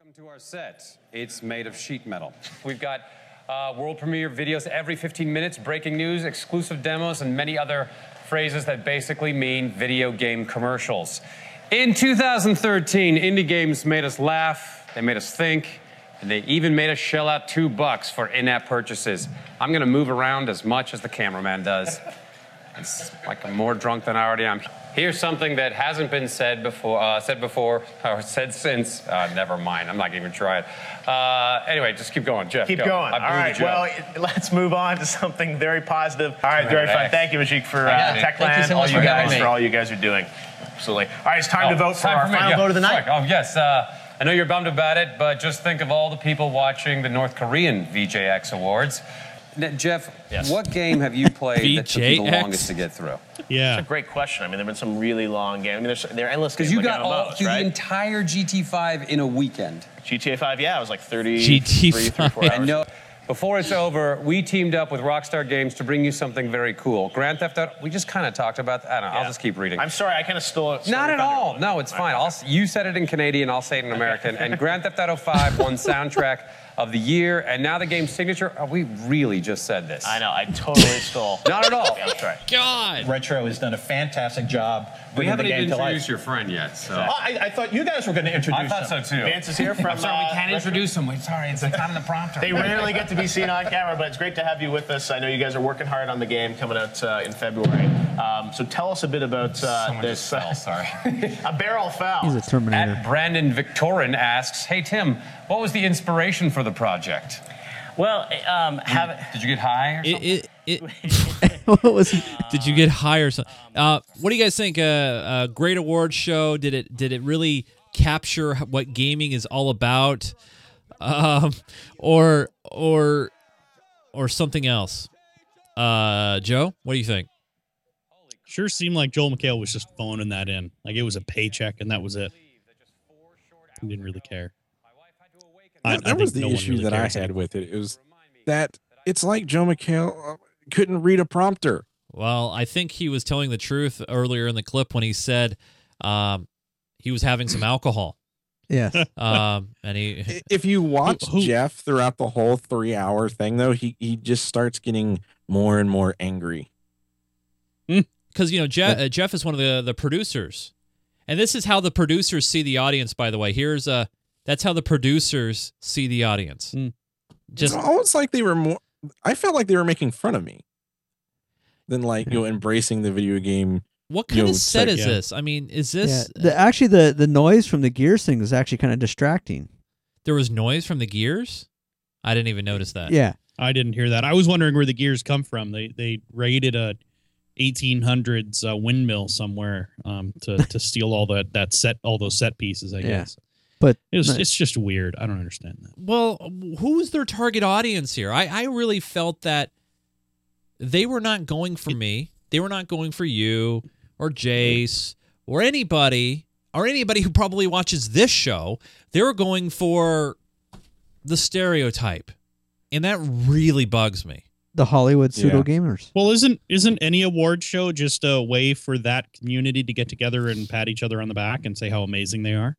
Welcome to our set. It's made of sheet metal. We've got uh, world premiere videos every 15 minutes, breaking news, exclusive demos, and many other phrases that basically mean video game commercials. In 2013, indie games made us laugh, they made us think, and they even made us shell out two bucks for in-app purchases. I'm gonna move around as much as the cameraman does. (laughs) It's like I'm more drunk than I already am. Here's something that hasn't been said before, uh, said before, (laughs) or said since. Uh, never mind. I'm not gonna even try it. Uh, anyway, just keep going, Jeff. Keep go. going. I All blew the right. joke. Well, let's move on to something very positive. All right. Very fun. Thank you, Majik, for uh, dude. Techland. Thank you so all you guys me. for all you guys are doing. Absolutely. All right. It's time to Oh, vote for time our me. final Yeah, vote of the fuck. night. Oh yes. Uh, I know you're bummed about it, but just think of all the people watching the North Korean VGX Awards. N- Jeff, what game have you played that took you the VGX? longest to get through? Yeah. It's a great question. I mean, there've been some really long games. I mean, there's, they're endless Because games. you like got all MMOs, through right? the entire GT5 in a weekend. GTA 5, yeah, it was like 30, GT5. three, three, four hours. And no, before it's over, we teamed up with Rockstar Games to bring you something very cool. Grand Theft Auto. We just kind of talked about that. I don't know. I'll Yeah. just keep reading. I'm sorry, I kind of stole it. Not at all. No, it's fine. I'll, you said it in Canadian. I'll say it in American. And Grand Theft Auto 5 won soundtrack of the year, and now the game's signature. Oh, we really just said this. I know, I totally (laughs) stole. Not at all. Yeah, that's right. God. Retro has done a fantastic job We bringing the haven't game even to life. introduced your friend yet. So. Oh, I, I thought you guys were going to introduce I thought him. so too. Vance is here from. I'm sorry, we uh, can't Retro- introduce him. We're sorry, it's not in the prompter. They rarely get to be seen on camera, but it's great to have you with us. I know you guys are working hard on the game coming out uh, in February. Um, so tell us a bit about uh, Someone this. just fell, sorry. (laughs) a barrel foul. He's a Terminator. At Brandon Victorin asks, "Hey Tim, what was the inspiration for the project? Well, um, have Did you get high or something?" It, it, it, (laughs) (laughs) what was he? did you get high or something? Uh, what do you guys think? Uh, uh, great award show. Did it did it really capture what gaming is all about, um, or or or something else? Uh, Joe, what do you think? Sure seemed like Joel McHale was just phoning that in. Like it was a paycheck and that was it. He didn't really care. I- That, I was the no issue really that I had with it. It was that it's like Joe McHale uh, couldn't read a prompter. Well, I think he was telling the truth earlier in the clip when he said um, he was having some alcohol. Yes. (laughs) Um, and he If you watch who- Jeff throughout the whole three hour thing, though, he, he just starts getting more and more angry. because you know Jeff, uh, Jeff is one of the the producers, and this is how the producers see the audience. By the way, here's a that's how the producers see the audience. Hmm. Just it's almost like they were more. I felt like they were making fun of me than like you know embracing the video game. what you kind know, of set like, is yeah. this? I mean, is Yeah. this The, actually, the the noise from the Gears thing is actually kind of distracting. there was noise from the gears? I didn't even notice that. Yeah. I didn't hear that. I was wondering where the gears come from. They they raided a 1800s uh, windmill somewhere um, to to steal all that that set all those set pieces. I Yeah. guess But it was, it's just weird. I don't understand that. Well, who's their target audience here? I, I really felt that they were not going for me. They were not going for you or Jace or anybody or anybody who probably watches this show. They were going for the stereotype. And that really bugs me. the Hollywood pseudo Yeah. gamers. Well, isn't isn't any award show just a way for that community to get together and pat each other on the back and say how amazing they are?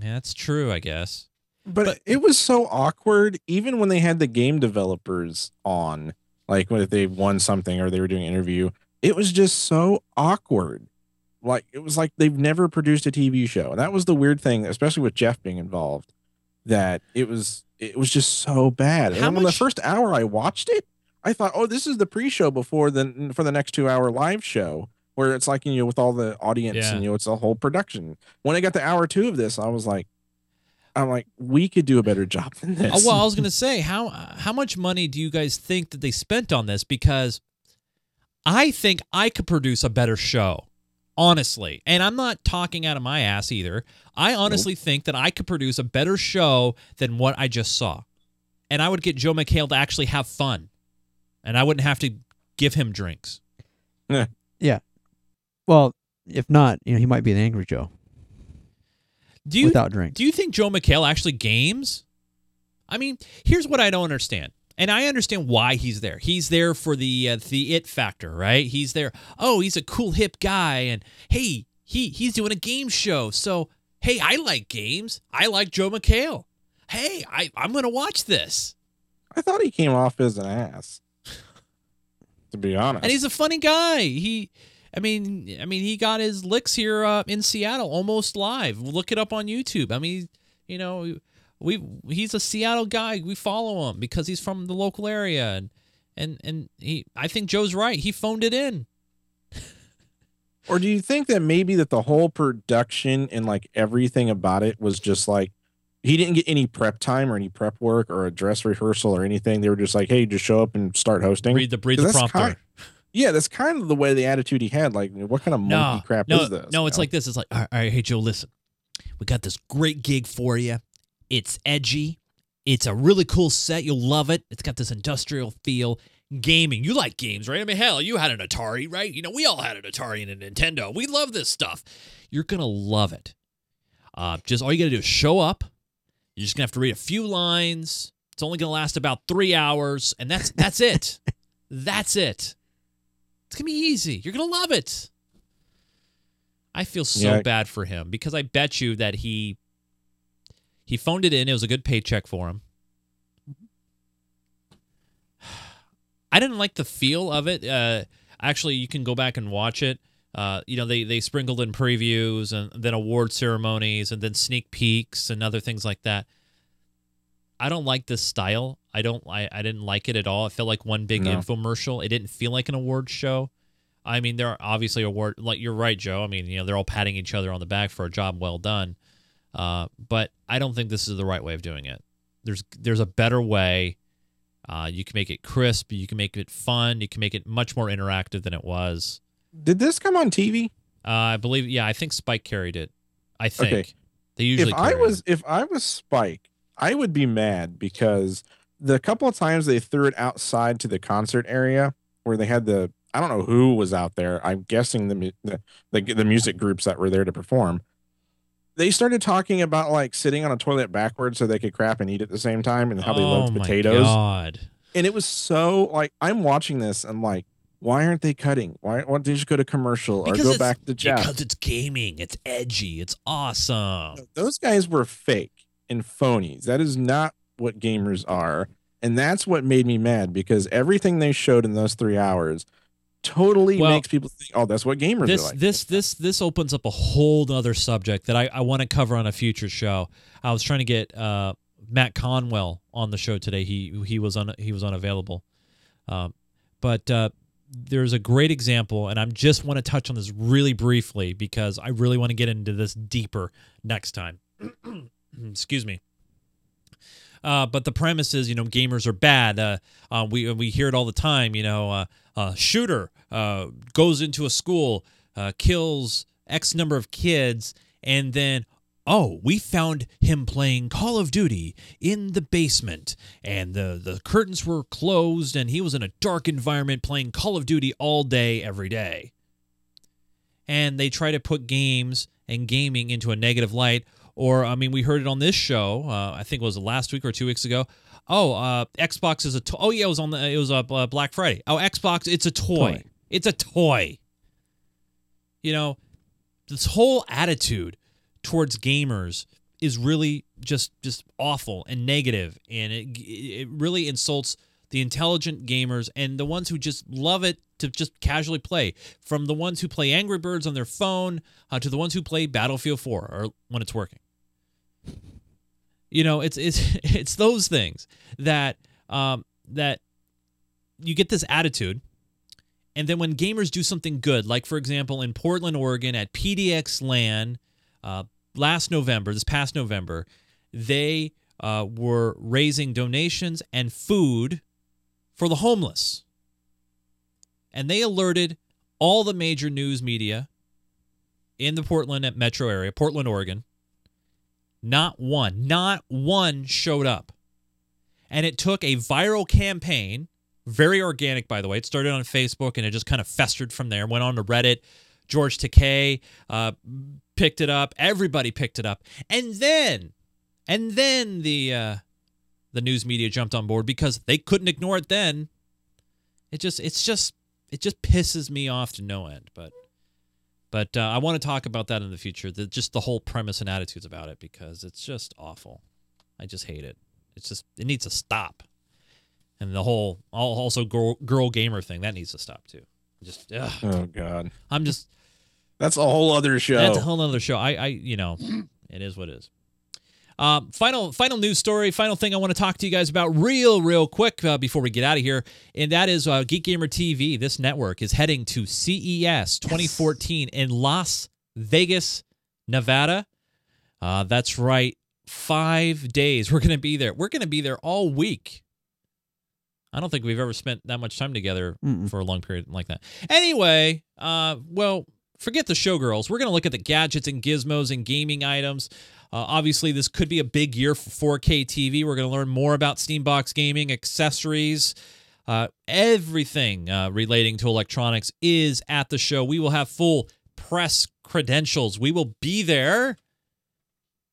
Yeah, that's true, I guess. But, it was so awkward, even when they had the game developers on, like when if they won something or they were doing an interview, it was just so awkward. Like it was like they've never produced a TV show. And that was the weird thing, especially with Jeff being involved, that it was it was just so bad. And How then when the first hour I watched it, I thought, oh, this is the pre-show before the for the next two hour live show. Where it's like, you know, with all the audience Yeah. and you know, it's a whole production. When I got the hour two of this, I was like, I'm like, we could do a better job than (laughs) oh, this. Oh, well, I was (laughs) going to say how how much money do you guys think that they spent on this because I think I could produce a better show. Honestly, and I'm not talking out of my ass either. I honestly think that I could produce a better show than what I just saw. And I would get Joe McHale to actually have fun. And I wouldn't have to give him drinks. Eh. Yeah. Well, if not, you know, he might be an angry Joe Do you without drinks. Do you think Joe McHale actually games? I mean, here's what I don't understand. And I understand why he's there. He's there for the uh, the it factor, right? He's there. Oh, he's a cool hip guy and hey, he he's doing a game show. So, hey, I like games. I like Joe McHale. Hey, I I'm going to watch this. I thought he came off as an ass. to be honest. And he's a funny guy. He I mean, I mean, he got his licks here uh, in Seattle almost live. Look it up on YouTube. I mean, you know, we he's a Seattle guy. We follow him because he's from the local area, and and and he. I think Joe's right. He phoned it in. (laughs) Or do you think that maybe that the whole production and like everything about it was just like he didn't get any prep time or any prep work or a dress rehearsal or anything? They were just like, "Hey, just show up and start hosting." Read the read the prompter. kind- yeah, that's kind of the way the attitude he had. Like, what kind of no, monkey crap no, is this? No, it's know? like this. It's like, all right, all right, hey Joe, listen, we got this great gig for you. It's edgy. It's a really cool set. You'll love it. It's got this industrial feel. Gaming. You like games, right? I mean, hell, you had an Atari, right? You know, we all had an Atari and a Nintendo. We love this stuff. You're gonna love it. Uh, just all you gotta do is show up. You're just gonna have to read a few lines. It's only gonna last about three hours, and that's that's it. (laughs) that's it. It's gonna be easy. You're gonna love it. I feel so Yeah. bad for him because I bet you that he he phoned it in. It was a good paycheck for him. (sighs) I didn't like the feel of it. Uh, actually, you can go back and watch it. Uh, you know, they they sprinkled in previews and then award ceremonies and then sneak peeks and other things like that. I don't like this style. I don't. I, I didn't like it at all. It felt like one big No. infomercial. It didn't feel like an award show. I mean, there are obviously award. Like you're right, Joe. I mean, you know, they're all patting each other on the back for a job well done. Uh, but I don't think this is the right way of doing it. There's there's a better way. Uh, you can make it crisp. You can make it fun. You can make it much more interactive than it was. Did this come on TV? Uh, I believe. Yeah, I think Spike carried it. I think Okay. they usually. if I was if I was Spike, I would be mad because the couple of times they threw it outside to the concert area where they had the I don't know who was out there. I'm guessing the the the, the music groups that were there to perform. They started talking about like sitting on a toilet backwards so they could crap and eat at the same time and how they oh loved potatoes. God. And it was so like I'm watching this. I'm like, why aren't they cutting? Why why don't they just go to commercial or Because go back to Jeff? Because it's gaming. It's edgy. It's awesome. those guys were fake and phonies. That is not what gamers are. And that's what made me mad because everything they showed in those three hours totally Well, makes people think, oh, that's what gamers this are like. this this this opens up a whole other subject that I, I want to cover on a future show. I was trying to get uh, Matt Conwell on the show today. He he was un, he was unavailable, um, but uh, there's a great example, and I just want to touch on this really briefly because I really want to get into this deeper next time. (clears throat) Excuse me. Uh, but the premise is, you know, gamers are bad. Uh, uh, we we hear it all the time. You know, uh, shooter uh, goes into a school, uh, kills X number of kids, and then oh, we found him playing Call of Duty in the basement, and the the curtains were closed, and he was in a dark environment playing Call of Duty all day, every day. And they try to put games and gaming into a negative light. Or, I mean, we heard it on this show. Uh, I think it was last week or two weeks ago. Oh, uh, Xbox is a to- oh yeah, it was on the it was uh, Black Friday. Oh, Xbox, it's a toy. Toy. It's a toy. You know, this whole attitude towards gamers is really just just awful and negative, and it it really insults the intelligent gamers and the ones who just love it to just casually play. From the ones who play Angry Birds on their phone uh, to the ones who play Battlefield 4 or when it's working. You know, it's it's (laughs) it's those things that um, that you get this attitude, and then when gamers do something good, like for example in Portland, Oregon, at PDX LAN uh, last November, this past November, they uh, were raising donations and food for the homeless, and they alerted all the major news media in the Portland metro area, Portland, Oregon. Not one, not one showed up. And it took a viral campaign, very organic, by the way. It started on Facebook and it just kind of festered from there, went on to Reddit. George Takei uh, picked it up. Everybody picked it up. And then, and then the uh, the news media jumped on board because they couldn't ignore it then. It just, it's just, it just pisses me off to no end. But but uh, I want to talk about that in the future. The, just the whole premise and attitudes about it because it's just awful. I just hate it. It's just it needs to stop. And the whole also girl, girl gamer thing that needs to stop too. Just ugh. oh god. I'm just That's a whole other show. that's a whole other show. I I you know it is what it is. Um, final final news story, final thing I want to talk to you guys about real real quick uh, before we get out of here, and that is uh, Geek Gamer TV. This network is heading to CES 2014 in Las Vegas, Nevada. Uh, that's right, five days. We're gonna be there. We're gonna be there all week. I don't think we've ever spent that much time together Mm-mm. for a long period like that. Anyway, uh, well, forget the showgirls. We're going to look at the gadgets and gizmos and gaming items. Uh, obviously, this could be a big year for 4K TV. We're going to learn more about Steambox gaming, accessories, uh, everything uh, relating to electronics is at the show. We will have full press credentials. We will be there,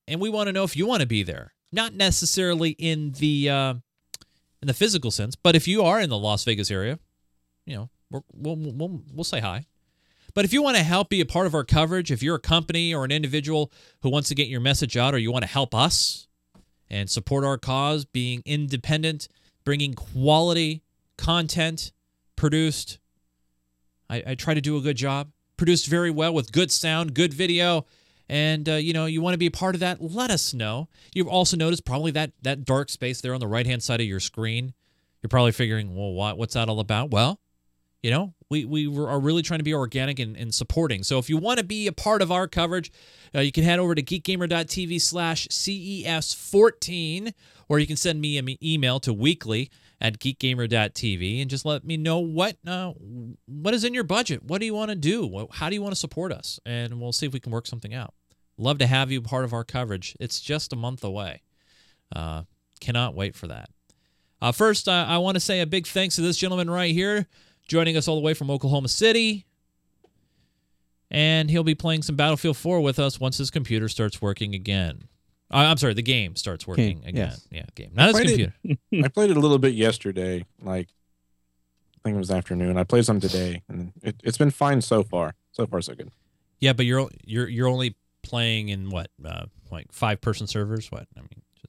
and we want to know if you want to be there. Not necessarily in the uh, in the physical sense, but if you are in the Las Vegas area, you know, we're, we'll, we'll we'll say hi. But if you want to help be a part of our coverage, if you're a company or an individual who wants to get your message out, or you want to help us and support our cause, being independent, bringing quality content produced, I, I try to do a good job, produced very well with good sound, good video, and uh, you know you want to be a part of that. Let us know. You've also noticed probably that that dark space there on the right hand side of your screen. You're probably figuring, well, what, what's that all about? Well, you know, we, we are really trying to be organic and, and supporting. So if you want to be a part of our coverage, uh, you can head over to geekgamer.tv slash CES14, or you can send me an email to weekly at geekgamer.tv and just let me know what uh, what is in your budget. What do you want to do? How do you want to support us? And we'll see if we can work something out. Love to have you part of our coverage. It's just a month away. Uh, cannot wait for that. Uh, first, uh, I want to say a big thanks to this gentleman right here, joining us all the way from Oklahoma City. And he'll be playing some Battlefield 4 with us once his computer starts working again. Uh, I'm sorry, the game starts working Game, again. yes. Yeah, game. Not his Played computer. it- (laughs) I played it a little bit yesterday, like I think it was afternoon. I played some today, and it, it's been fine so far. So far, so good. Yeah, but you're you're you're only playing in what, uh, like five person servers? What? I mean, just,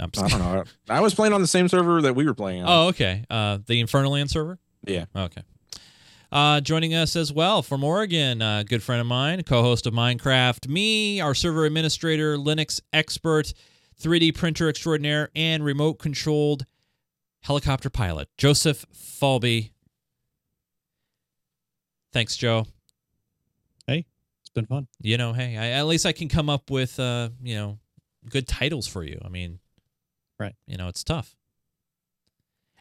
I'm just I don't know. (laughs) I was playing on the same server that we were playing on. Oh, okay. Uh, the Infernal Land server. Yeah. Okay. Uh, joining us as well from Oregon, a good friend of mine, co-host of Minecraft, me, our server administrator, Linux expert, 3D printer extraordinaire, and remote-controlled helicopter pilot, Joseph Falby. Thanks, Joe. Hey, it's been fun. You know, hey, I, at least I can come up with, uh, you know, good titles for you. I mean, right? You know, it's tough.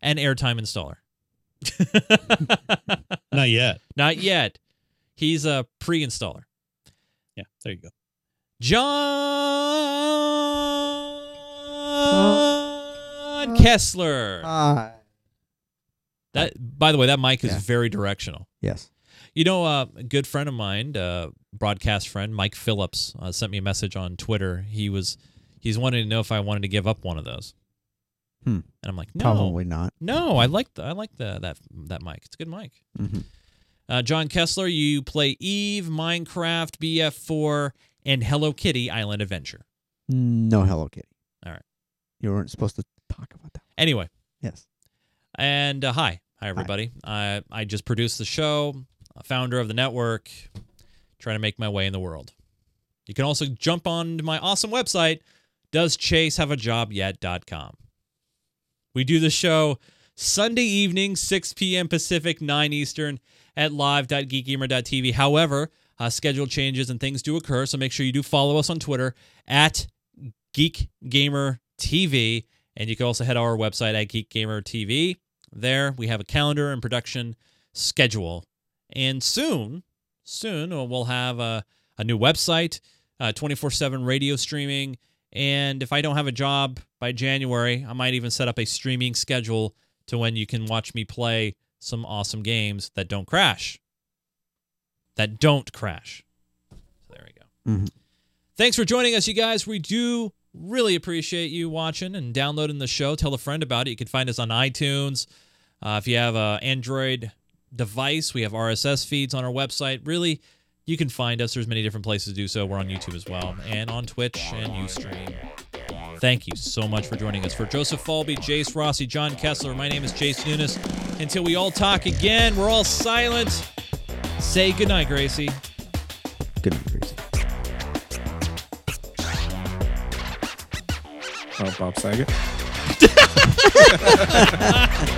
And airtime installer. (laughs) Not yet. Not yet. He's a pre-installer. Yeah, there you go. John Kessler. Hi. That, by the way, that mic is Yeah. very directional. Yes. You know, uh, a good friend of mine, uh, broadcast friend Mike Phillips, uh, sent me a message on Twitter. He was he's wanting to know if I wanted to give up one of those, Hmm. and I'm like, no, Probably not. no. I like the I like the that that mic. It's a good mic. Mhm. Uh, John Kessler, you play Eve, Minecraft, BF4, and Hello Kitty Island Adventure. No Hello Kitty. All right. You weren't supposed to talk about that. Anyway, Yes. and uh, hi, hi everybody. I I just produced the show, founder of the network, trying to make my way in the world. You can also jump on to my awesome website, doeschasehaveajobyet.com. We do the show Sunday evening, 6 p.m. Pacific, 9 Eastern at live.geekgamer.tv. However, uh, schedule changes and things do occur, so make sure you do follow us on Twitter at GeekGamerTV. And you can also head to our website at GeekGamerTV. There we have a calendar and production schedule. And soon, soon uh, we'll have a, a new website, 24 7 radio streaming. And if I don't have a job by January, I might even set up a streaming schedule to when you can watch me play some awesome games that don't crash. That don't crash. So there we go. Mhm. Thanks for joining us, you guys. We do really appreciate you watching and downloading the show. Tell a friend about it. You can find us on iTunes. Uh, if you have an Android device, we have RSS feeds on our website. Really, you can find us. There's many different places to do so. We're on YouTube as well, and on Twitch and Ustream. Thank you so much for joining us. For Joseph Falby, Jace Rossi, John Kessler, my name is Chase Nunes. Until we all talk again, we're all silent. Say goodnight, Gracie. Good night, Gracie. Oh, Bob Saget. (laughs)